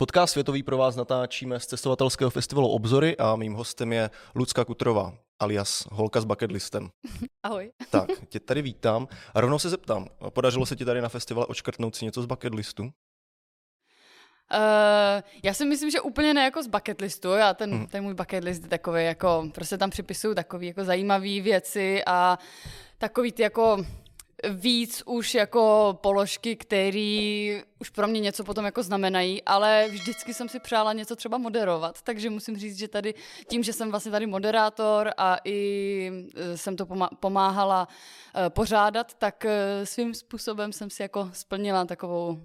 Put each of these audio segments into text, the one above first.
Podcast Světový pro vás natáčíme z cestovatelského festivalu Obzory a mým hostem je Lucka Kutrová, alias Holka s bucket listem. Ahoj. Tak, tě tady vítám a rovnou se zeptám, podařilo se ti tady na festivale očkrtnout si něco z bucket listu? Uh, já si myslím, že úplně ne jako z bucket listu. Já ten, hmm. ten můj bucket list je takový jako, prostě tam připisuju takové jako zajímavé věci a takový ty jako víc už jako položky, které už pro mě něco potom jako znamenají, ale vždycky jsem si přála něco třeba moderovat, takže musím říct, že tady tím, že jsem vlastně tady moderátor a i e, jsem to pomáhala e, pořádat, tak e, svým způsobem jsem si jako splnila takovou,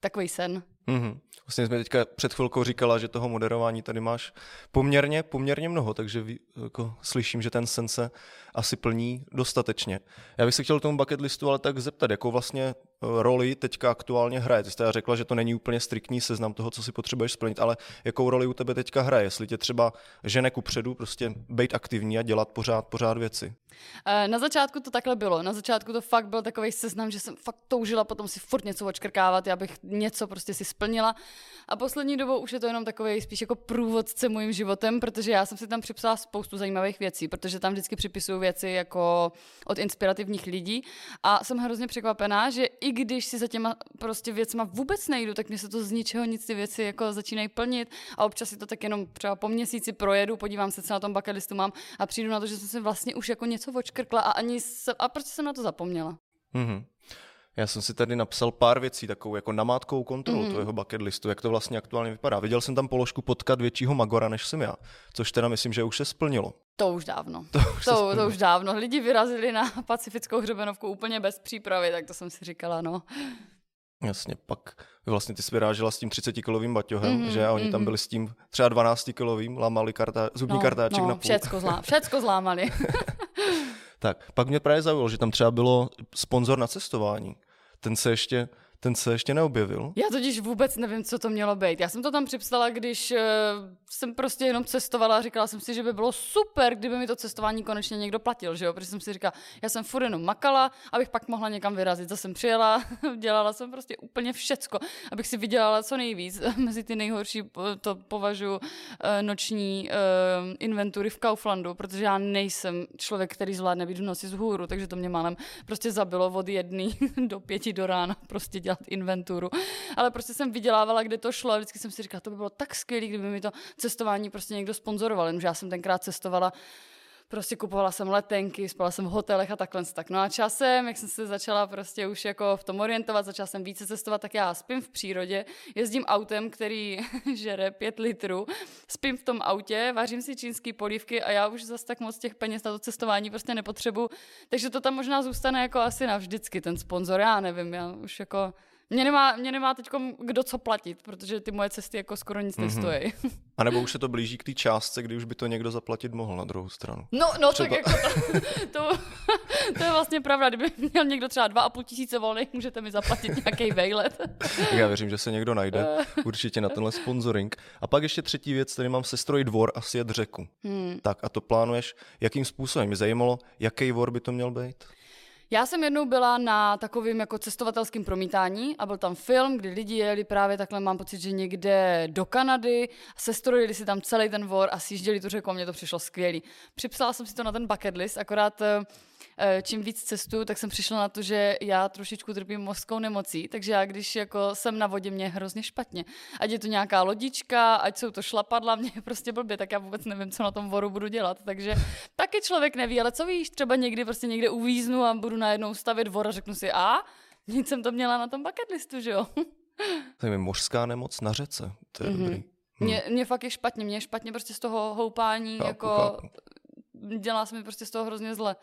takový sen. Mm-hmm. Vlastně jsme teďka před chvilkou říkala, že toho moderování tady máš poměrně, poměrně mnoho, takže jako slyším, že ten sen se asi plní dostatečně. Já bych se chtěl tomu bucket listu ale tak zeptat, jakou vlastně roli teďka aktuálně hraje. Ty jste řekla, že to není úplně striktní seznam toho, co si potřebuješ splnit, ale jakou roli u tebe teďka hraje? Jestli tě třeba žene ku předu, prostě být aktivní a dělat pořád, pořád věci. Eh, na začátku to takhle bylo. Na začátku to fakt byl takový seznam, že jsem fakt toužila potom si furt něco očkrkávat, abych něco prostě si splnila. A poslední dobou už je to jenom takový spíš jako průvodce mojím životem, protože já jsem si tam připsala spoustu zajímavých věcí, protože tam vždycky připisuju věci jako od inspirativních lidí a jsem hrozně překvapená, že i když si za těma prostě věcma vůbec nejdu, tak mě se to z ničeho nic ty věci jako začínají plnit a občas si to tak jenom třeba po měsíci projedu, podívám se, co na tom bucket listu mám a přijdu na to, že jsem si vlastně už jako něco očkrkla a ani se, a prostě jsem na to zapomněla. Mm-hmm. Já jsem si tady napsal pár věcí, takovou jako namátkou kontrolu mm. tvého bucket listu, jak to vlastně aktuálně vypadá. Viděl jsem tam položku potkat většího magora, než jsem já, což teda myslím, že už se splnilo. To už dávno. To už, to, to už dávno. Lidi vyrazili na pacifickou hřebenovku úplně bez přípravy, tak to jsem si říkala, no. Jasně, pak vlastně ty jsi vyrážela s tím 30-kilovým baťohem, mm-hmm, že a oni mm-hmm. tam byli s tím třeba 12-kilovým, lámali karta, zubní no, kartáček no, na půl. Všecko, zlá, všecko zlámali. tak, pak mě právě zaujalo, že tam třeba bylo sponzor na cestování ten se ještě ten se ještě neobjevil. Já totiž vůbec nevím, co to mělo být. Já jsem to tam připsala, když uh, jsem prostě jenom cestovala a říkala jsem si, že by bylo super, kdyby mi to cestování konečně někdo platil, že jo? Protože jsem si říkala, já jsem furt jenom makala, abych pak mohla někam vyrazit. Zase jsem přijela, dělala jsem prostě úplně všecko, abych si vydělala co nejvíc. Mezi ty nejhorší to považuji uh, noční uh, inventury v Kauflandu, protože já nejsem člověk, který zvládne být v noci z hůru, takže to mě málem prostě zabilo od jedné do pěti do rána. Prostě dělat inventuru. Ale prostě jsem vydělávala, kde to šlo a vždycky jsem si říkala, to by bylo tak skvělé, kdyby mi to cestování prostě někdo sponzoroval, jenomže já jsem tenkrát cestovala prostě kupovala jsem letenky, spala jsem v hotelech a takhle. Tak no a časem, jak jsem se začala prostě už jako v tom orientovat, začala jsem více cestovat, tak já spím v přírodě, jezdím autem, který žere pět litrů, spím v tom autě, vařím si čínský polívky a já už zase tak moc těch peněz na to cestování prostě nepotřebuju. Takže to tam možná zůstane jako asi navždycky, ten sponzor, já nevím, já už jako mě nemá, mě nemá teď kdo co platit, protože ty moje cesty jako skoro nic mm-hmm. nestojí. A nebo už se to blíží k té částce, kdy už by to někdo zaplatit mohl na druhou stranu. No, no tak jako to, to, to, je vlastně pravda. Kdyby měl někdo třeba dva a půl tisíce volných, můžete mi zaplatit nějaký vejlet. Já věřím, že se někdo najde určitě na tenhle sponsoring. A pak ještě třetí věc, tady mám sestroj dvor a sjet řeku. Hmm. Tak a to plánuješ jakým způsobem? Mě zajímalo, jaký dvor by to měl být? Já jsem jednou byla na takovým jako cestovatelském promítání a byl tam film, kdy lidi jeli právě takhle, mám pocit, že někde do Kanady, sestrojili si tam celý ten vor a sjížděli tu řeku a mně to přišlo skvělý. Připsala jsem si to na ten bucket list, akorát Eh, čím víc cestuju, tak jsem přišla na to, že já trošičku trpím mořskou nemocí, takže já když jako jsem na vodě, mě je hrozně špatně. Ať je to nějaká lodička, ať jsou to šlapadla, mě je prostě blbě, tak já vůbec nevím, co na tom voru budu dělat. Takže taky člověk neví, ale co víš, třeba někdy prostě někde uvíznu a budu najednou stavět vor a řeknu si, a nic jsem to měla na tom bucket listu, že jo? To je mořská nemoc na řece, to je mm-hmm. dobrý. Hm. Mě, mě fakt je špatně, mě je špatně prostě z toho houpání, chápu, jako chápu. dělá se mi prostě z toho hrozně zle.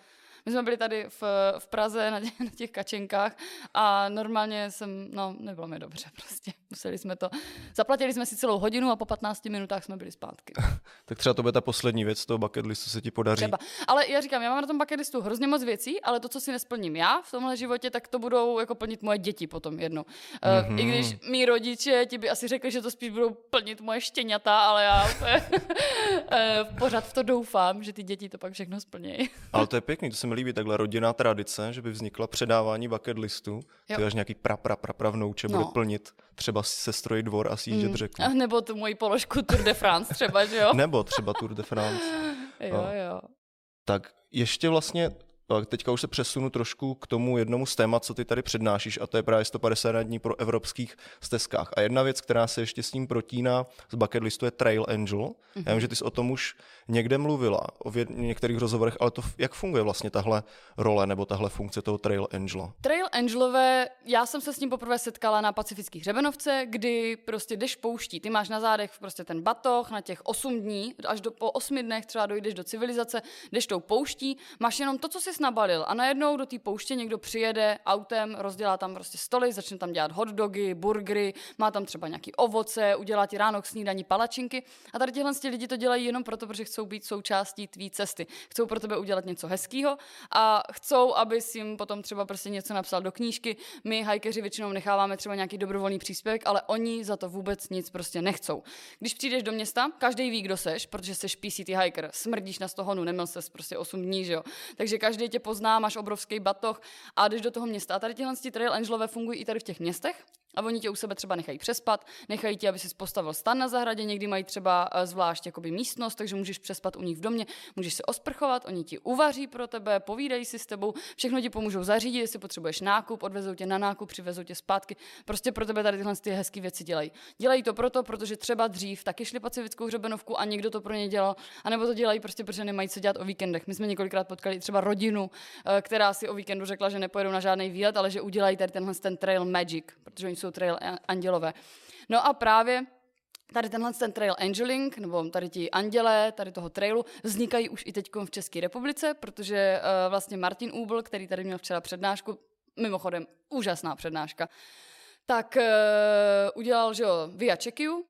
My jsme byli tady v, v Praze na těch, na těch kačenkách a normálně jsem, no, nebylo mi dobře prostě. Museli jsme to, zaplatili jsme si celou hodinu a po 15 minutách jsme byli zpátky. tak třeba to bude ta poslední věc toho bucket listu se ti podaří. Třeba. Ale já říkám, já mám na tom bucket listu hrozně moc věcí, ale to, co si nesplním já v tomhle životě, tak to budou jako plnit moje děti potom jednou. Mm-hmm. Uh, I když mý rodiče ti by asi řekli, že to spíš budou plnit moje štěňata, ale já uh, pořád v to doufám, že ty děti to pak všechno splnějí. ale to je pěkný, to jsem líbí, takhle rodinná tradice, že by vznikla předávání bucket listu. Jo. Ty až nějaký pra, pra, pra, pravnouče No. bude plnit třeba se strojí dvor a sjíždět Mm. řeku. Nebo tu moji položku Tour de France třeba, že jo? Nebo třeba Tour de France. Jo, No. jo. Tak ještě vlastně, teďka už se přesunu trošku k tomu jednomu z témat, co ty tady přednášíš, a to je právě 150 dní pro evropských stezkách. A jedna věc, která se ještě s tím protíná z bucket listu, je Trail Angel. Mm-hmm. Já vím, že ty jsi o tom už někde mluvila, o věd- některých rozhovorech, ale to jak funguje vlastně tahle role nebo tahle funkce toho Trail Angela? Trail Angelové, já jsem se s ním poprvé setkala na pacifických hřebenovce, kdy prostě jdeš pouští. Ty máš na zádech prostě ten batoh na těch 8 dní, až do, po 8 dnech třeba dojdeš do civilizace, jdeš tou pouští, máš jenom to, co jsi nabalil a najednou do té pouště někdo přijede autem, rozdělá tam prostě stoly, začne tam dělat hot dogy, burgery, má tam třeba nějaký ovoce, udělá ti ráno k snídaní palačinky a tady těhle lidi to dělají jenom proto, protože chcou být součástí tvý cesty. Chcou pro tebe udělat něco hezkého a chcou, abys jim potom třeba prostě něco napsal do knížky. My hajkeři většinou necháváme třeba nějaký dobrovolný příspěvek, ale oni za to vůbec nic prostě nechcou. Když přijdeš do města, každý ví, kdo seš, protože seš PCT hiker, smrdíš na stohonu, nemil ses prostě 8 dní, že jo. Takže každý tě pozná, máš obrovský batoh a jdeš do toho města. A tady tyhle trail angelové fungují i tady v těch městech. A oni tě u sebe třeba nechají přespat, nechají tě, aby si postavil stan na zahradě, někdy mají třeba eh, zvlášť jakoby místnost, takže můžeš přespat u nich v domě, můžeš se osprchovat, oni ti uvaří pro tebe, povídají si s tebou, všechno ti pomůžou zařídit, jestli potřebuješ nákup, odvezou tě na nákup, přivezou tě zpátky. Prostě pro tebe tady tyhle ty hezké věci dělají. Dělají to proto, protože třeba dřív taky šli pacifickou hřebenovku a někdo to pro ně dělal, anebo to dělají prostě, protože nemají co dělat o víkendech. My jsme několikrát potkali třeba rodinu, eh, která si o víkendu řekla, že nepojedou na žádný výlet, ale že udělají tady tenhle ten trail magic, protože oni jsou trail a- andělové. No a právě tady tenhle ten trail angeling, nebo tady ti anděle, tady toho trailu, vznikají už i teď v České republice, protože uh, vlastně Martin Úbl, který tady měl včera přednášku, mimochodem úžasná přednáška, tak uh, udělal, že jo, Via Čekiu,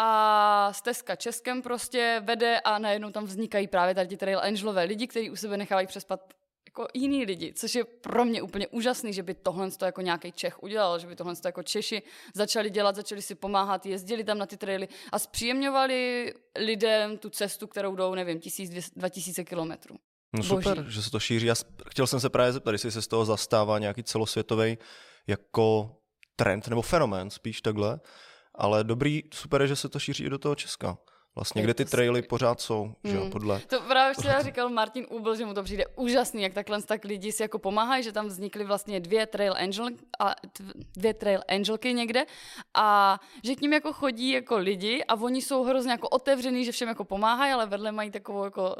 a stezka Českem prostě vede a najednou tam vznikají právě tady ti trail angelové lidi, kteří u sebe nechávají přespat jako jiný lidi, což je pro mě úplně úžasný, že by tohle to jako nějaký Čech udělal, že by tohle to jako Češi začali dělat, začali si pomáhat, jezdili tam na ty traily a zpříjemňovali lidem tu cestu, kterou jdou, nevím, 1000-2000 kilometrů. No Boží. super, že se to šíří. Já chtěl jsem se právě zeptat, jestli se z toho zastává nějaký celosvětový jako trend nebo fenomén, spíš takhle. Ale dobrý, super je, že se to šíří i do toho Česka. Vlastně, kde ty to traily pořád jsou, že jo, Mm. podle. To právě včera říkal Martin Úbl, že mu to přijde úžasný, jak takhle tak lidi si jako pomáhají, že tam vznikly vlastně dvě trail, angel, a dvě trail angelky někde a že k ním jako chodí jako lidi a oni jsou hrozně jako otevřený, že všem jako pomáhají, ale vedle mají takovou jako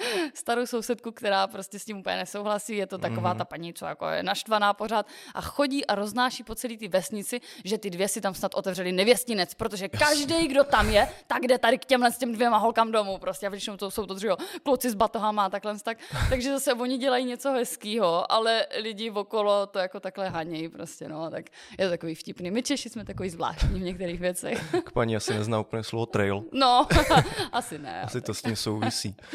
starou sousedku, která prostě s tím úplně nesouhlasí, je to taková Mhm. ta paní, co jako je naštvaná pořád a chodí a roznáší po celé ty vesnici, že ty dvě si tam snad otevřeli nevěstinec, protože každý, kdo tam je, tak jde tady k těmhle s těm dvěma holkám domů prostě a většinou to jsou to jo, kluci s batohama a takhle tak. Takže zase oni dělají něco hezkého, ale lidi okolo to jako takhle hanějí prostě, no, tak je to takový vtipný. My Češi jsme takový zvláštní v některých věcech. K paní asi nezná úplně slovo trail. No, asi ne. Asi to s tím souvisí.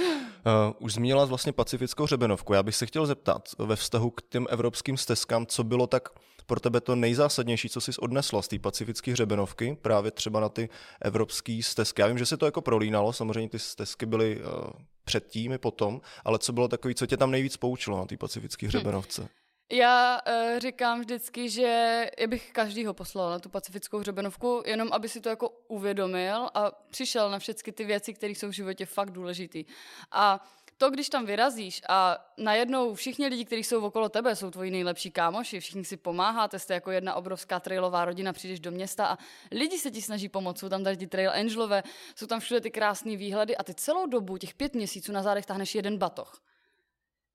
Uh, už zmínila vlastně pacifickou hřebenovku. Já bych se chtěl zeptat ve vztahu k těm evropským stezkám, co bylo tak pro tebe to nejzásadnější, co jsi odnesla z té pacifické hřebenovky, právě třeba na ty evropské stezky. Já vím, že se to jako prolínalo, samozřejmě ty stezky byly uh, předtím i potom, ale co bylo takový, co tě tam nejvíc poučilo na té pacifické hřebenovce? Já uh, říkám vždycky, že já bych každýho poslala na tu pacifickou hřebenovku, jenom aby si to jako uvědomil a přišel na všechny ty věci, které jsou v životě fakt důležitý. A to, když tam vyrazíš a najednou všichni lidi, kteří jsou okolo tebe, jsou tvoji nejlepší kámoši, všichni si pomáháte, jste jako jedna obrovská trailová rodina, přijdeš do města a lidi se ti snaží pomoct, jsou tam tady trail angelové, jsou tam všude ty krásné výhledy a ty celou dobu, těch pět měsíců na zádech táhneš jeden batoh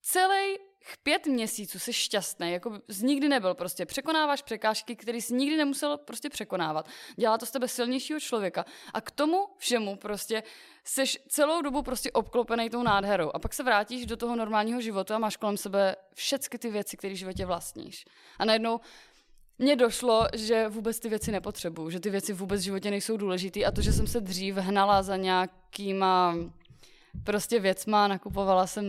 celý pět měsíců jsi šťastný, jako jsi nikdy nebyl prostě. Překonáváš překážky, které jsi nikdy nemusel prostě překonávat. Dělá to z tebe silnějšího člověka. A k tomu všemu prostě jsi celou dobu prostě obklopený tou nádherou. A pak se vrátíš do toho normálního života a máš kolem sebe všechny ty věci, které v životě vlastníš. A najednou mně došlo, že vůbec ty věci nepotřebuju, že ty věci vůbec v životě nejsou důležitý a to, že jsem se dřív hnala za nějakýma prostě věcma, nakupovala jsem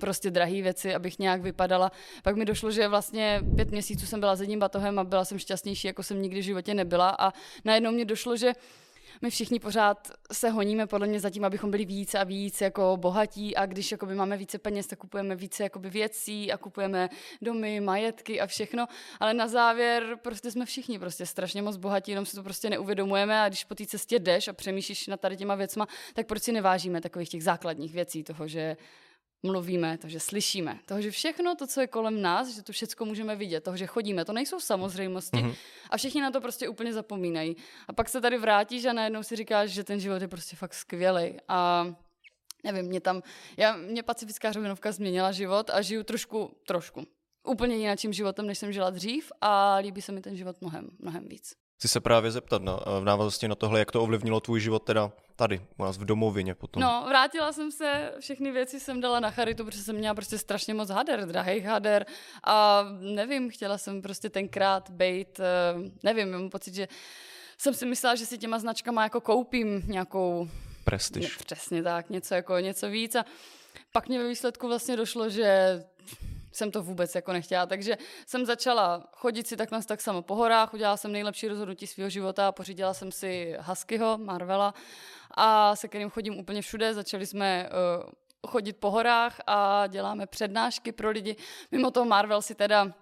prostě drahé věci, abych nějak vypadala. Pak mi došlo, že vlastně pět měsíců jsem byla s jedním batohem a byla jsem šťastnější, jako jsem nikdy v životě nebyla a najednou mi došlo, že my všichni pořád se honíme podle mě zatím, abychom byli více a víc jako bohatí. A když jakoby máme více peněz, tak kupujeme více jakoby věcí a kupujeme domy, majetky a všechno, ale na závěr prostě jsme všichni prostě strašně moc bohatí, jenom si to prostě neuvědomujeme. A když po té cestě jdeš a přemýšlíš na tady těma věcma, tak proč si nevážíme takových těch základních věcí, toho, že mluvíme, to, že slyšíme, toho, že všechno to, co je kolem nás, že to všechno můžeme vidět, toho, že chodíme, to nejsou samozřejmosti mm-hmm. a všichni na to prostě úplně zapomínají. A pak se tady vrátíš a najednou si říkáš, že ten život je prostě fakt skvělý. A nevím, mě tam, já, mě pacifická rovinovka změnila život a žiju trošku, trošku, úplně jiným životem, než jsem žila dřív a líbí se mi ten život mnohem, mnohem víc. Chci se právě zeptat na, v návaznosti na tohle, jak to ovlivnilo tvůj život teda tady, u nás v domovině potom. No, vrátila jsem se, všechny věci jsem dala na charitu, protože jsem měla prostě strašně moc hader, drahých hader a nevím, chtěla jsem prostě tenkrát bejt, eh, nevím, mám pocit, že jsem si myslela, že si těma značkama jako koupím nějakou... Prestiž. Ne, přesně tak, něco jako něco víc a pak mě ve výsledku vlastně došlo, že jsem to vůbec jako nechtěla. Takže jsem začala chodit si takhle tak samo po horách, udělala jsem nejlepší rozhodnutí svého života, pořídila jsem si Huskyho, Marvela, a se kterým chodím úplně všude. Začali jsme uh, chodit po horách a děláme přednášky pro lidi. Mimo toho Marvel si teda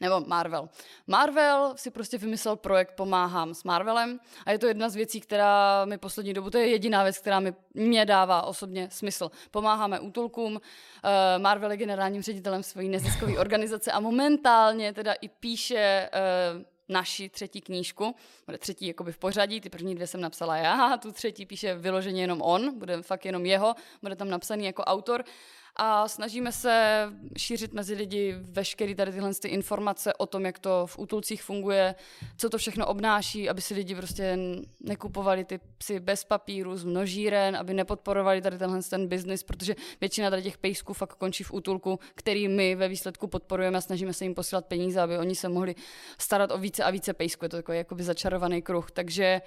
nebo Marvel. Marvel si prostě vymyslel projekt Pomáhám s Marvelem a je to jedna z věcí, která mi poslední dobu, to je jediná věc, která mi mě dává osobně smysl. Pomáháme útulkům, eh, Marvel je generálním ředitelem své neziskové organizace a momentálně teda i píše eh, naši třetí knížku, bude třetí jakoby v pořadí, ty první dvě jsem napsala já, tu třetí píše vyloženě jenom on, bude fakt jenom jeho, bude tam napsaný jako autor a snažíme se šířit mezi lidi veškeré tady tyhle ty informace o tom, jak to v útulcích funguje, co to všechno obnáší, aby si lidi prostě nekupovali ty psy bez papíru, z množíren, aby nepodporovali tady tenhle ten biznis, protože většina tady těch pejsků fakt končí v útulku, který my ve výsledku podporujeme a snažíme se jim posílat peníze, aby oni se mohli starat o více a více pejsků. Je to takový jakoby začarovaný kruh. Takže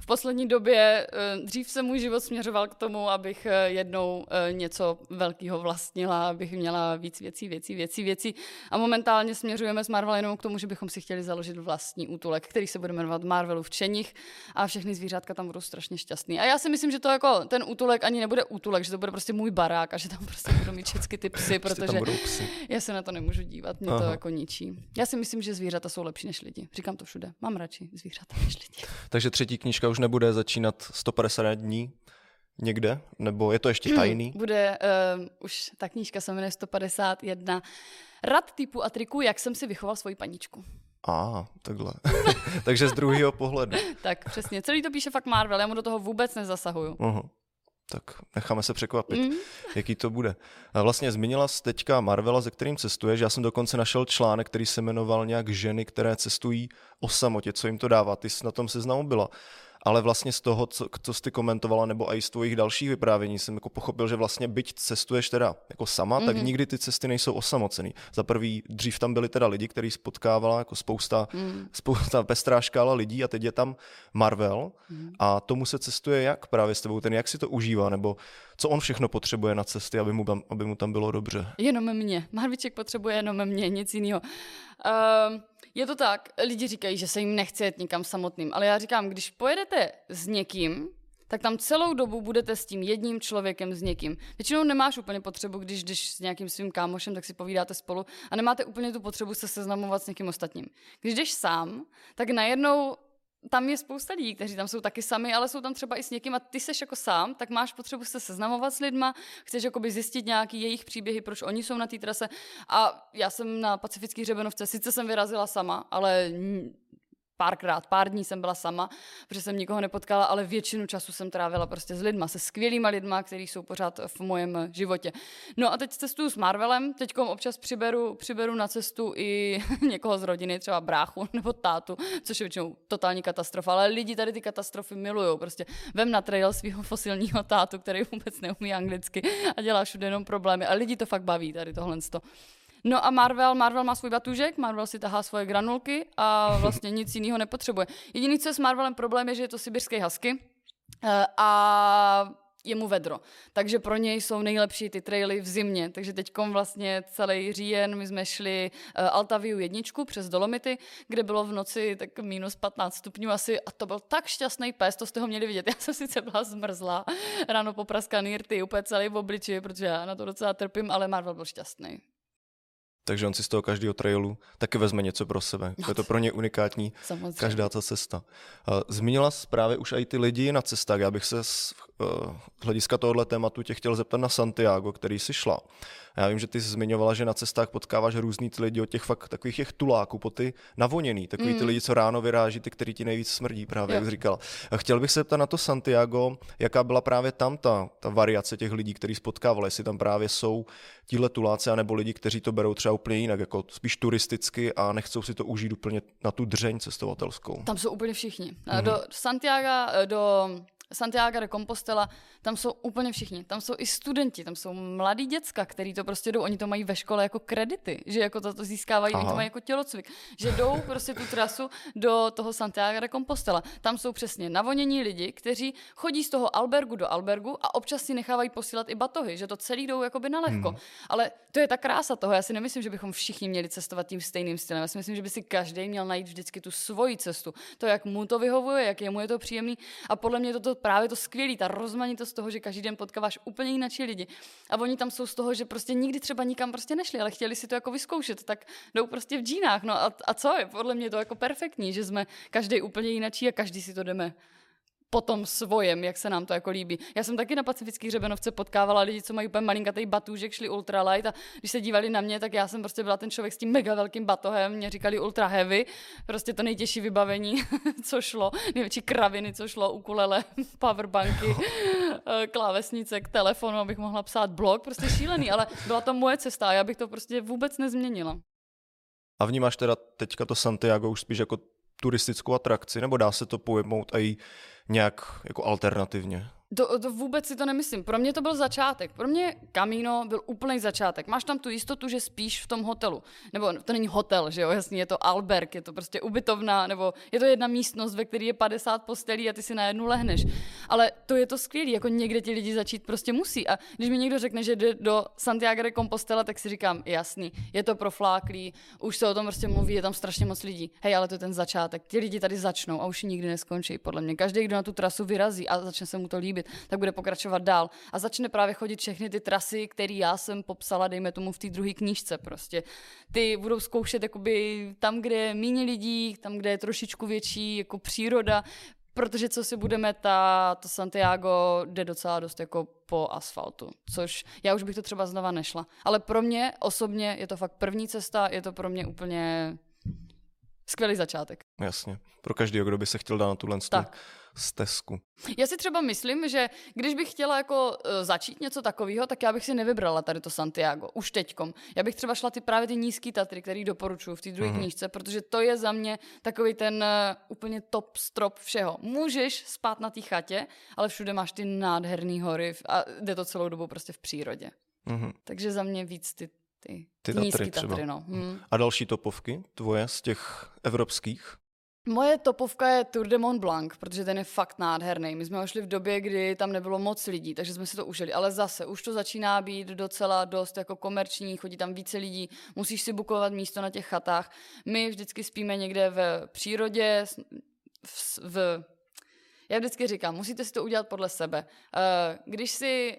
v poslední době ehm, dřív se můj život směřoval k tomu, abych eh, jednou eh, něco velkého vlastnila, abych měla víc věcí, věcí, věcí, věcí. A momentálně směřujeme s Marvel k tomu, že bychom si chtěli založit vlastní útulek, který se bude jmenovat Marvelu v Čeních a všechny zvířátka tam budou strašně šťastný. A já si myslím, že to jako ten útulek ani nebude útulek, že to bude prostě můj barák a že tam prostě budou mít všechny ty psy, prostě protože psy. já se na to nemůžu dívat, mě Aha. to jako ničí. Já si myslím, že zvířata jsou lepší než lidi. Říkám to všude. Mám radši zvířata než lidi. Takže třetí knížka už nebude začínat 150 dní někde? Nebo je to ještě tajný? Bude, uh, už ta knížka se jmenuje 151. Rad typu a triku, jak jsem si vychoval svoji paničku. A, ah, takhle. Takže z druhého pohledu. tak přesně. Celý to píše fakt Marvel, já mu do toho vůbec nezasahuju. Uh-huh. Tak necháme se překvapit, mm. jaký to bude. A vlastně zmínila jsi teďka Marvela, ze kterým cestuješ. Já jsem dokonce našel článek, který se jmenoval nějak ženy, které cestují o samotě, co jim to dává. Ty jsi na tom seznamu byla ale vlastně z toho, co, co jsi komentovala, nebo i z tvojich dalších vyprávění, jsem jako pochopil, že vlastně byť cestuješ teda jako sama, mm-hmm. tak mhm. nikdy ty cesty nejsou osamocený. Za prvý, dřív tam byly teda lidi, který spotkávala jako spousta, mm. spousta pestrá škála lidí a teď je tam Marvel mm. a tomu se cestuje jak právě s tebou, ten jak si to užívá, nebo co on všechno potřebuje na cesty, aby mu tam, aby mu tam bylo dobře. Jenom mě. Marviček potřebuje jenom mě, nic jiného. Uh, je to tak, lidi říkají, že se jim nechce jet někam samotným, ale já říkám, když pojedete s někým, tak tam celou dobu budete s tím jedním člověkem, s někým. Většinou nemáš úplně potřebu, když jdeš s nějakým svým kámošem, tak si povídáte spolu a nemáte úplně tu potřebu se seznamovat s někým ostatním. Když jdeš sám, tak najednou tam je spousta lidí, kteří tam jsou taky sami, ale jsou tam třeba i s někým a ty seš jako sám, tak máš potřebu se seznamovat s lidma, chceš jakoby zjistit nějaký jejich příběhy, proč oni jsou na té trase. A já jsem na Pacifický hřebenovce, sice jsem vyrazila sama, ale párkrát, pár dní jsem byla sama, protože jsem nikoho nepotkala, ale většinu času jsem trávila prostě s lidma, se skvělýma lidma, kteří jsou pořád v mojem životě. No a teď cestuju s Marvelem, teď občas přiberu, přiberu na cestu i někoho z rodiny, třeba bráchu nebo tátu, což je většinou totální katastrofa, ale lidi tady ty katastrofy milují. Prostě vem na trail svého fosilního tátu, který vůbec neumí anglicky a dělá všude jenom problémy. A lidi to fakt baví, tady tohle. No a Marvel, Marvel má svůj batužek, Marvel si tahá svoje granulky a vlastně nic jiného nepotřebuje. Jediný, co je s Marvelem problém, je, že je to sibirský husky. Eh, a je mu vedro. Takže pro něj jsou nejlepší ty traily v zimě. Takže teď vlastně celý říjen my jsme šli uh, Altaviu jedničku přes Dolomity, kde bylo v noci tak minus 15 stupňů asi a to byl tak šťastný pes, to jste ho měli vidět. Já jsem sice byla zmrzlá, ráno popraskaný rty, úplně celý v obliči, protože já na to docela trpím, ale Marvel byl šťastný. Takže on si z toho každého trailu taky vezme něco pro sebe. No, je to pro ně unikátní, Samozřejmě. každá ta cesta. Zmínila jsi právě už i ty lidi na cestách. Já bych se z eh, hlediska tohohle tématu tě chtěl zeptat na Santiago, který si šla. Já vím, že ty jsi zmiňovala, že na cestách potkáváš různý ty lidi od těch fakt takových těch tuláků po ty navoněný, takový mm. ty lidi, co ráno vyráží, ty, který ti nejvíc smrdí, právě, jo. jak jsi říkal. A chtěl bych se ptat na to Santiago, jaká byla právě tam ta, ta variace těch lidí, který spotkával, jestli tam právě jsou tíhle tuláci, anebo lidi, kteří to berou třeba úplně jinak, jako spíš turisticky a nechcou si to užít úplně na tu dřeň cestovatelskou. Tam jsou úplně všichni. Mm-hmm. Do Santiago, do Santiago de Compostela, tam jsou úplně všichni. Tam jsou i studenti, tam jsou mladí děcka, kteří to prostě jdou, oni to mají ve škole jako kredity, že jako to, to získávají, Aha. oni to mají jako tělocvik, že jdou prostě tu trasu do toho Santiago de Compostela. Tam jsou přesně navonění lidi, kteří chodí z toho albergu do albergu a občas si nechávají posílat i batohy, že to celý jdou jakoby na lehko. Hmm. Ale to je ta krása toho. Já si nemyslím, že bychom všichni měli cestovat tím stejným stylem. Já si myslím, že by si každý měl najít vždycky tu svoji cestu. To, jak mu to vyhovuje, jak jemu je to příjemný. A podle mě to, právě to skvělé, ta rozmanitost toho, že každý den potkáváš úplně jinak lidi. A oni tam jsou z toho, že prostě nikdy třeba nikam prostě nešli, ale chtěli si to jako vyzkoušet, tak jdou prostě v džínách. No a, a co je? Podle mě to jako perfektní, že jsme každý úplně jinačí a každý si to jdeme po tom svojem, jak se nám to jako líbí. Já jsem taky na pacifických hřebenovce potkávala lidi, co mají úplně malinkatý batůžek, šli ultralight a když se dívali na mě, tak já jsem prostě byla ten člověk s tím mega velkým batohem, mě říkali ultra heavy, prostě to nejtěžší vybavení, co šlo, největší kraviny, co šlo, ukulele, powerbanky, eh, klávesnice k telefonu, abych mohla psát blog, prostě šílený, ale byla to moje cesta a já bych to prostě vůbec nezměnila. A vnímáš teda teďka to Santiago už spíš jako turistickou atrakci, nebo dá se to pojmout i nějak jako alternativně? To, to vůbec si to nemyslím. Pro mě to byl začátek. Pro mě Camino byl úplný začátek. Máš tam tu jistotu, že spíš v tom hotelu. Nebo to není hotel, že jo, jasně, je to alberg, je to prostě ubytovna, nebo je to jedna místnost, ve které je 50 postelí a ty si na jednu lehneš. Ale to je to skvělé, jako někde ti lidi začít prostě musí. A když mi někdo řekne, že jde do Santiago de Compostela, tak si říkám, jasný, je to profláklý, už se o tom prostě mluví, je tam strašně moc lidí. Hej, ale to je ten začátek. Ti lidi tady začnou a už nikdy neskončí, podle mě. Každý, kdo na tu trasu vyrazí a začne se mu to líbit, tak bude pokračovat dál. A začne právě chodit všechny ty trasy, které já jsem popsala, dejme tomu v té druhé knížce prostě. Ty budou zkoušet jakoby tam, kde je méně lidí, tam, kde je trošičku větší jako příroda, protože co si budeme, ta, to Santiago jde docela dost jako po asfaltu, což já už bych to třeba znova nešla. Ale pro mě osobně je to fakt první cesta, je to pro mě úplně skvělý začátek. Jasně, pro každého, kdo by se chtěl dát na tuhle tak stezku. Já si třeba myslím, že když bych chtěla jako uh, začít něco takového, tak já bych si nevybrala tady to Santiago, už teďkom. Já bych třeba šla ty právě ty nízké Tatry, který doporučuji v té druhé mm-hmm. knížce, protože to je za mě takový ten uh, úplně top strop všeho. Můžeš spát na té chatě, ale všude máš ty nádherné hory a jde to celou dobu prostě v přírodě. Mm-hmm. Takže za mě víc ty ty, ty Tatry, Tatry no. hmm. A další topovky tvoje z těch evropských? Moje topovka je Tour de Mont Blanc, protože ten je fakt nádherný. My jsme ho šli v době, kdy tam nebylo moc lidí, takže jsme si to užili. Ale zase, už to začíná být docela dost jako komerční, chodí tam více lidí, musíš si bukovat místo na těch chatách. My vždycky spíme někde v přírodě, v, v já vždycky říkám, musíte si to udělat podle sebe. Eh, když si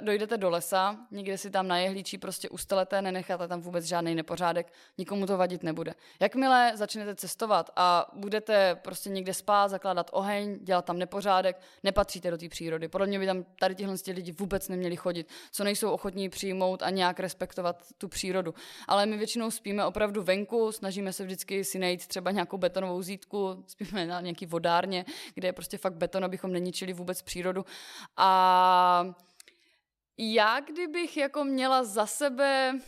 dojdete do lesa, někde si tam na jehlíčí prostě ustelete, nenecháte tam vůbec žádný nepořádek, nikomu to vadit nebude. Jakmile začnete cestovat a budete prostě někde spát, zakládat oheň, dělat tam nepořádek, nepatříte do té přírody. Podle mě by tam tady tihle lidi vůbec neměli chodit, co nejsou ochotní přijmout a nějak respektovat tu přírodu. Ale my většinou spíme opravdu venku, snažíme se vždycky si najít třeba nějakou betonovou zítku, spíme na nějaký vodárně, kde je prostě fakt beton, abychom neničili vůbec přírodu. A já kdybych jako měla za sebe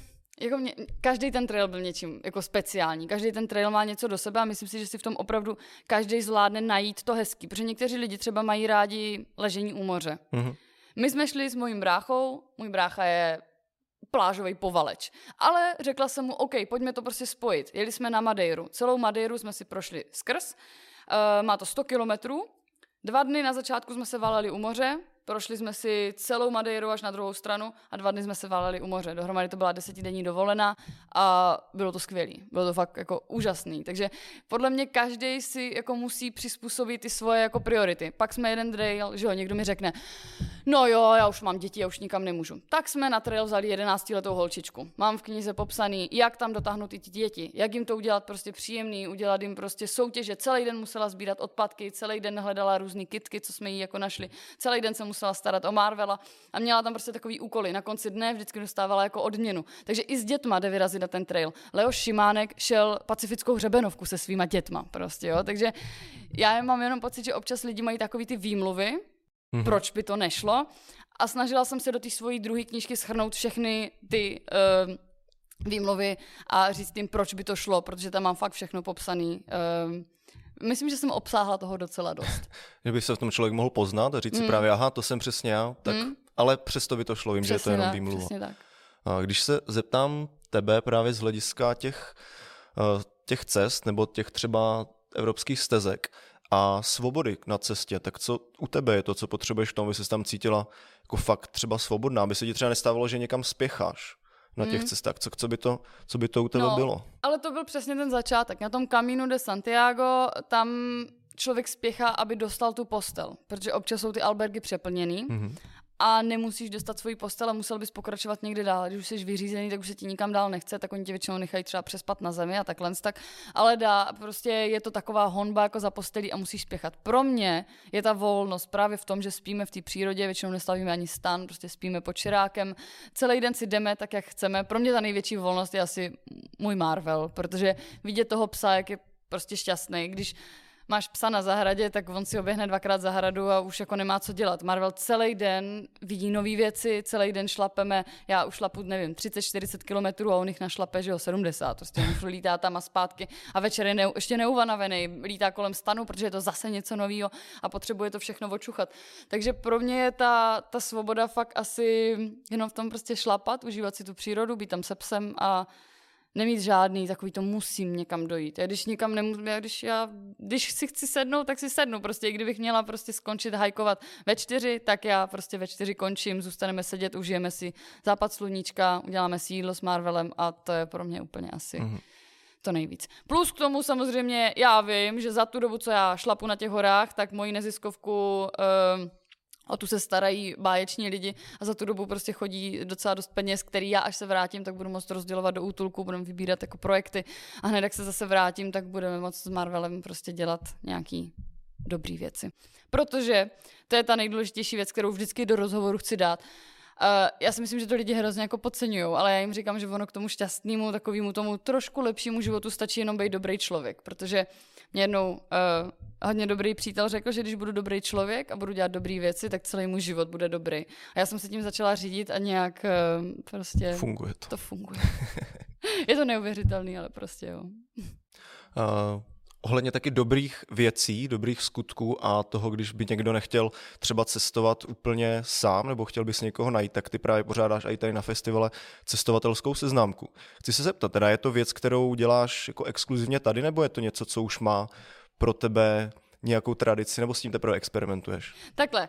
jako mě, každý ten trail byl něčím jako speciální. Každý ten trail má něco do sebe a myslím si, že si v tom opravdu každý zvládne najít to hezký. Protože někteří lidi třeba mají rádi ležení u moře. Mm-hmm. My jsme šli s mojím bráchou, můj brácha je plážový povaleč. Ale řekla jsem mu, OK, pojďme to prostě spojit. Jeli jsme na Madeiru. Celou Madeiru jsme si prošli skrz. Uh, má to 100 kilometrů. Dva dny na začátku jsme se valili u moře, prošli jsme si celou Madeiru až na druhou stranu a dva dny jsme se váleli u moře. Dohromady to byla desetidenní dovolená a bylo to skvělý. Bylo to fakt jako úžasný. Takže podle mě každý si jako musí přizpůsobit ty svoje jako priority. Pak jsme jeden trail, že jo, někdo mi řekne, no jo, já už mám děti, já už nikam nemůžu. Tak jsme na trail vzali 11 letou holčičku. Mám v knize popsaný, jak tam dotáhnout ty děti, jak jim to udělat prostě příjemný, udělat jim prostě soutěže. Celý den musela sbírat odpadky, celý den hledala různé kitky, co jsme jí jako našli. Celý den se musela starat o Marvela a měla tam prostě takový úkoly. Na konci dne vždycky dostávala jako odměnu. Takže i s dětma jde vyrazit na ten trail. Leo Šimánek šel pacifickou hřebenovku se svýma dětma prostě, jo. Takže já mám jenom pocit, že občas lidi mají takový ty výmluvy, mm-hmm. proč by to nešlo. A snažila jsem se do té svojí druhé knížky schrnout všechny ty uh, výmluvy a říct jim, proč by to šlo, protože tam mám fakt všechno popsaný. Uh, myslím, že jsem obsáhla toho docela dost. že by se v tom člověk mohl poznat a říct mm. si právě, aha, to jsem přesně já, tak, mm. ale přesto by to šlo, vím, přesně že je to jenom výmluva. Přesně tak. A když se zeptám tebe právě z hlediska těch, uh, těch cest nebo těch třeba evropských stezek, a svobody na cestě, tak co u tebe je to, co potřebuješ v tom, aby se tam cítila jako fakt třeba svobodná, aby se ti třeba nestávalo, že někam spěcháš na těch hmm. cestách. Co, co, by to, co by to u tebe no, bylo? Ale to byl přesně ten začátek. Na tom Camino de Santiago tam člověk spěchá, aby dostal tu postel, protože občas jsou ty albergy přeplněný. Mm-hmm a nemusíš dostat svoji postel a musel bys pokračovat někde dál. Když už jsi vyřízený, tak už se ti nikam dál nechce, tak oni tě většinou nechají třeba přespat na zemi a takhle. Tak, ale dá, prostě je to taková honba jako za postelí a musíš spěchat. Pro mě je ta volnost právě v tom, že spíme v té přírodě, většinou nestavíme ani stan, prostě spíme pod čirákem. Celý den si jdeme tak, jak chceme. Pro mě ta největší volnost je asi můj Marvel, protože vidět toho psa, jak je prostě šťastný, když máš psa na zahradě, tak on si oběhne dvakrát zahradu a už jako nemá co dělat. Marvel celý den vidí nové věci, celý den šlapeme, já už šlapu, nevím, 30-40 kilometrů a on jich našlape, že jo, 70. Prostě on lítá tam a zpátky a večer je ne, ještě neuvanavený, lítá kolem stanu, protože je to zase něco nového a potřebuje to všechno očuchat. Takže pro mě je ta, ta svoboda fakt asi jenom v tom prostě šlapat, užívat si tu přírodu, být tam se psem a nemít žádný takový to musím někam dojít. Já když někam nemůžu, já když, já, když si chci sednout, tak si sednu. Prostě i kdybych měla prostě skončit hajkovat ve čtyři, tak já prostě ve čtyři končím, zůstaneme sedět, užijeme si západ sluníčka, uděláme si jídlo s Marvelem a to je pro mě úplně asi mm-hmm. to nejvíc. Plus k tomu samozřejmě já vím, že za tu dobu, co já šlapu na těch horách, tak moji neziskovku uh, o tu se starají báječní lidi a za tu dobu prostě chodí docela dost peněz, který já až se vrátím, tak budu moct rozdělovat do útulku, budeme vybírat jako projekty a hned jak se zase vrátím, tak budeme moct s Marvelem prostě dělat nějaký dobrý věci. Protože to je ta nejdůležitější věc, kterou vždycky do rozhovoru chci dát. Uh, já si myslím, že to lidi hrozně jako podceňují, ale já jim říkám, že ono k tomu šťastnému, takovému tomu trošku lepšímu životu stačí jenom být dobrý člověk, protože mě jednou uh, hodně dobrý přítel řekl, že když budu dobrý člověk a budu dělat dobré věci, tak celý můj život bude dobrý. A já jsem se tím začala řídit a nějak uh, prostě... Funguje to. To funguje. je to neuvěřitelný, ale prostě jo. Uh, ohledně taky dobrých věcí, dobrých skutků a toho, když by někdo nechtěl třeba cestovat úplně sám nebo chtěl by někoho najít, tak ty právě pořádáš i tady na festivale cestovatelskou seznámku. Chci se zeptat, teda je to věc, kterou děláš jako exkluzivně tady, nebo je to něco, co už má pro tebe nějakou tradici, nebo s tím teprve experimentuješ? Takhle,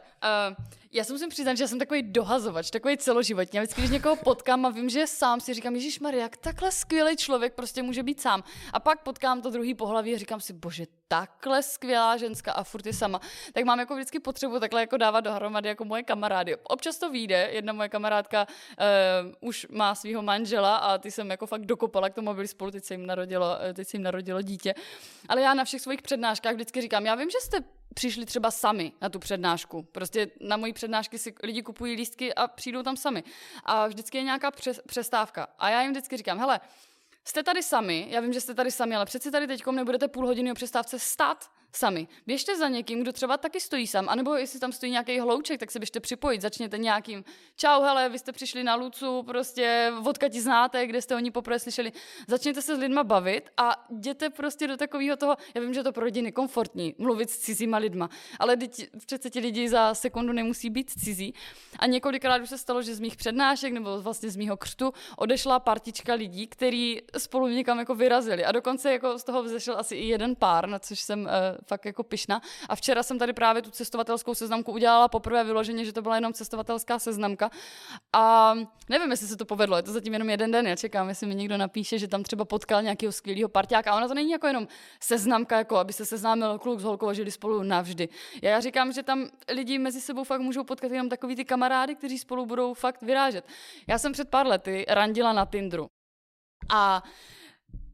uh, já se musím přiznat, že já jsem takový dohazovač, takový celoživotní. Já vždycky, když někoho potkám a vím, že sám, si říkám, Ježíš Maria, jak takhle skvělý člověk prostě může být sám. A pak potkám to druhý pohlaví a říkám si, bože, takhle skvělá ženská a furt je sama. Tak mám jako vždycky potřebu takhle jako dávat dohromady jako moje kamarády. Občas to vyjde, jedna moje kamarádka uh, už má svého manžela a ty jsem jako fakt dokopala k tomu, byli spolu, teď se jim narodilo, eh, teď se jim narodilo dítě. Ale já na všech svých přednáškách vždycky říkám, já vím, že jste přišli třeba sami na tu přednášku. Prostě na mojí přednášky si lidi kupují lístky a přijdou tam sami. A vždycky je nějaká přestávka. A já jim vždycky říkám, hele, jste tady sami, já vím, že jste tady sami, ale přeci tady teď nebudete půl hodiny o přestávce stát sami. Běžte za někým, kdo třeba taky stojí sám, anebo jestli tam stojí nějaký hlouček, tak se běžte připojit, začněte nějakým čau, hele, vy jste přišli na Lucu, prostě ti znáte, kde jste o ní poprvé slyšeli. Začněte se s lidma bavit a jděte prostě do takového toho, já vím, že to pro lidi nekomfortní, mluvit s cizíma lidma, ale přece ti lidi za sekundu nemusí být cizí. A několikrát už se stalo, že z mých přednášek nebo vlastně z mýho křtu odešla partička lidí, který spolu někam jako vyrazili. A dokonce jako z toho vzešel asi i jeden pár, na což jsem uh, fakt jako pyšná. A včera jsem tady právě tu cestovatelskou seznamku udělala poprvé vyloženě, že to byla jenom cestovatelská seznamka. A nevím, jestli se to povedlo, je to zatím jenom jeden den. Já čekám, jestli mi někdo napíše, že tam třeba potkal nějakého skvělého parťáka. A ona to není jako jenom seznamka, jako aby se seznámil kluk s holkou a žili spolu navždy. Já říkám, že tam lidi mezi sebou fakt můžou potkat jenom takový ty kamarády, kteří spolu budou fakt vyrážet. Já jsem před pár lety randila na Tinderu. A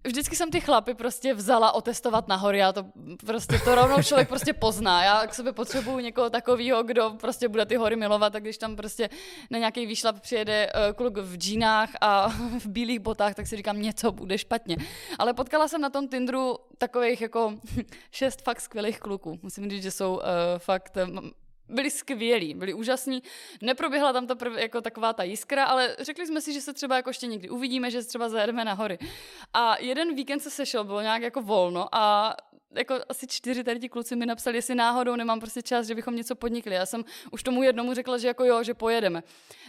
vždycky jsem ty chlapy prostě vzala otestovat na hory a to prostě to rovnou člověk prostě pozná. Já k sobě potřebuju někoho takového, kdo prostě bude ty hory milovat a když tam prostě na nějaký výšlap přijede uh, kluk v džínách a v bílých botách, tak si říkám, něco bude špatně. Ale potkala jsem na tom Tinderu takových jako šest fakt skvělých kluků. Musím říct, že jsou uh, fakt byli skvělí, byli úžasní. Neproběhla tam to prv, jako taková ta jiskra, ale řekli jsme si, že se třeba jako ještě někdy uvidíme, že se třeba zajedeme na hory. A jeden víkend se sešel, bylo nějak jako volno a jako asi čtyři tady ti kluci mi napsali, jestli náhodou nemám prostě čas, že bychom něco podnikli. Já jsem už tomu jednomu řekla, že jako jo, že pojedeme.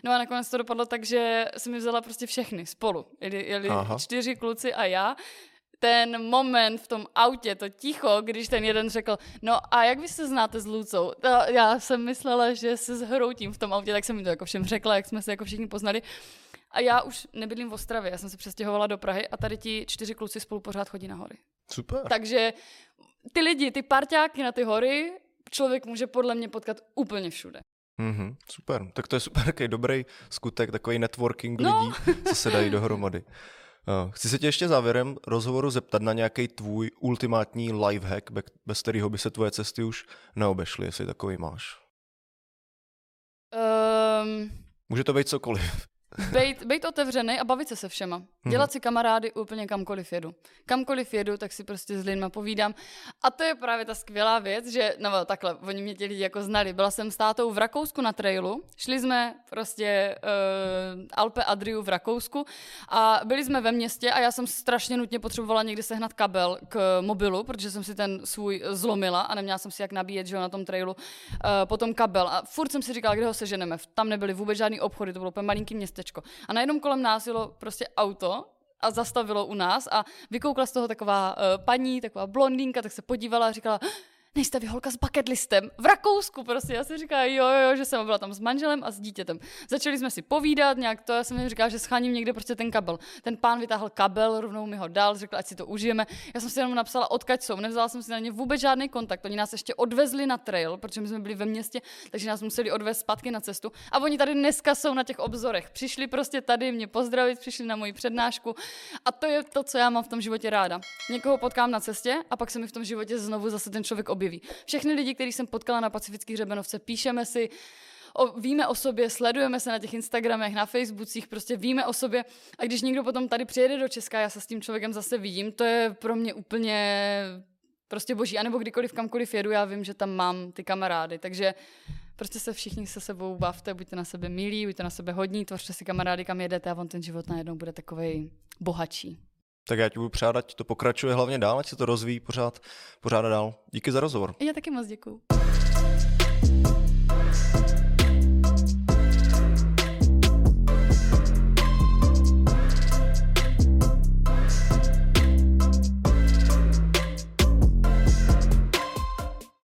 No a nakonec to dopadlo tak, že jsem mi vzala prostě všechny spolu. Jeli, jeli čtyři kluci a já ten moment v tom autě, to ticho, když ten jeden řekl, no a jak vy se znáte s Lucou? To já jsem myslela, že se zhroutím v tom autě, tak jsem mi to jako všem řekla, jak jsme se jako všichni poznali. A já už nebydlím v Ostravě, já jsem se přestěhovala do Prahy a tady ti čtyři kluci spolu pořád chodí na hory. Super. Takže ty lidi, ty parťáky na ty hory, člověk může podle mě potkat úplně všude. Mm-hmm, super, tak to je super, takový dobrý skutek, takový networking no. lidí, co se dají dohromady. Eh, chci se tě ještě závěrem rozhovoru zeptat na nějaký tvůj ultimátní lifehack, bez kterého by se tvoje cesty už neobešly, jestli takový máš. Um, Může to být cokoliv. Bejt, bejt otevřený a bavit se se všema. Mhm. Dělat si kamarády úplně kamkoliv jedu. Kamkoliv jedu, tak si prostě s lidma povídám. A to je právě ta skvělá věc, že, no takhle, oni mě ti lidi jako znali. Byla jsem s tátou v Rakousku na trailu, šli jsme prostě uh, Alpe Adriu v Rakousku a byli jsme ve městě a já jsem strašně nutně potřebovala někdy sehnat kabel k mobilu, protože jsem si ten svůj zlomila a neměla jsem si jak nabíjet, že jo, na tom trailu uh, potom kabel. A furt jsem si říkala, kde ho seženeme. Tam nebyly vůbec žádný obchody, to bylo úplně malinký městečko. A najednou kolem nás jelo prostě auto a zastavilo u nás a vykoukla z toho taková uh, paní, taková blondýnka, tak se podívala a říkala, nejste vy holka s bucket listem v Rakousku prostě. Já si říkala, jo, jo, že jsem byla tam s manželem a s dítětem. Začali jsme si povídat, nějak to, já jsem jim říkala, že scháním někde prostě ten kabel. Ten pán vytáhl kabel, rovnou mi ho dal, řekl, ať si to užijeme. Já jsem si jenom napsala, odkaď jsou, nevzala jsem si na ně vůbec žádný kontakt. Oni nás ještě odvezli na trail, protože my jsme byli ve městě, takže nás museli odvést zpátky na cestu. A oni tady dneska jsou na těch obzorech. Přišli prostě tady mě pozdravit, přišli na moji přednášku. A to je to, co já mám v tom životě ráda. Někoho potkám na cestě a pak se mi v tom životě znovu zase ten člověk objeví. Všechny lidi, který jsem potkala na pacifických hřebenovce, píšeme si, o, víme o sobě, sledujeme se na těch Instagramech, na Facebookích, prostě víme o sobě. A když někdo potom tady přijede do Česka, já se s tím člověkem zase vidím, to je pro mě úplně prostě boží. A nebo kdykoliv kamkoliv jedu, já vím, že tam mám ty kamarády. Takže prostě se všichni se sebou bavte, buďte na sebe milí, buďte na sebe hodní, tvořte si kamarády, kam jedete a on ten život najednou bude takový bohatší. Tak já ti budu přát, ať to pokračuje hlavně dál, ať se to rozvíjí pořád, pořád dál. Díky za rozhovor. Já taky moc děkuju.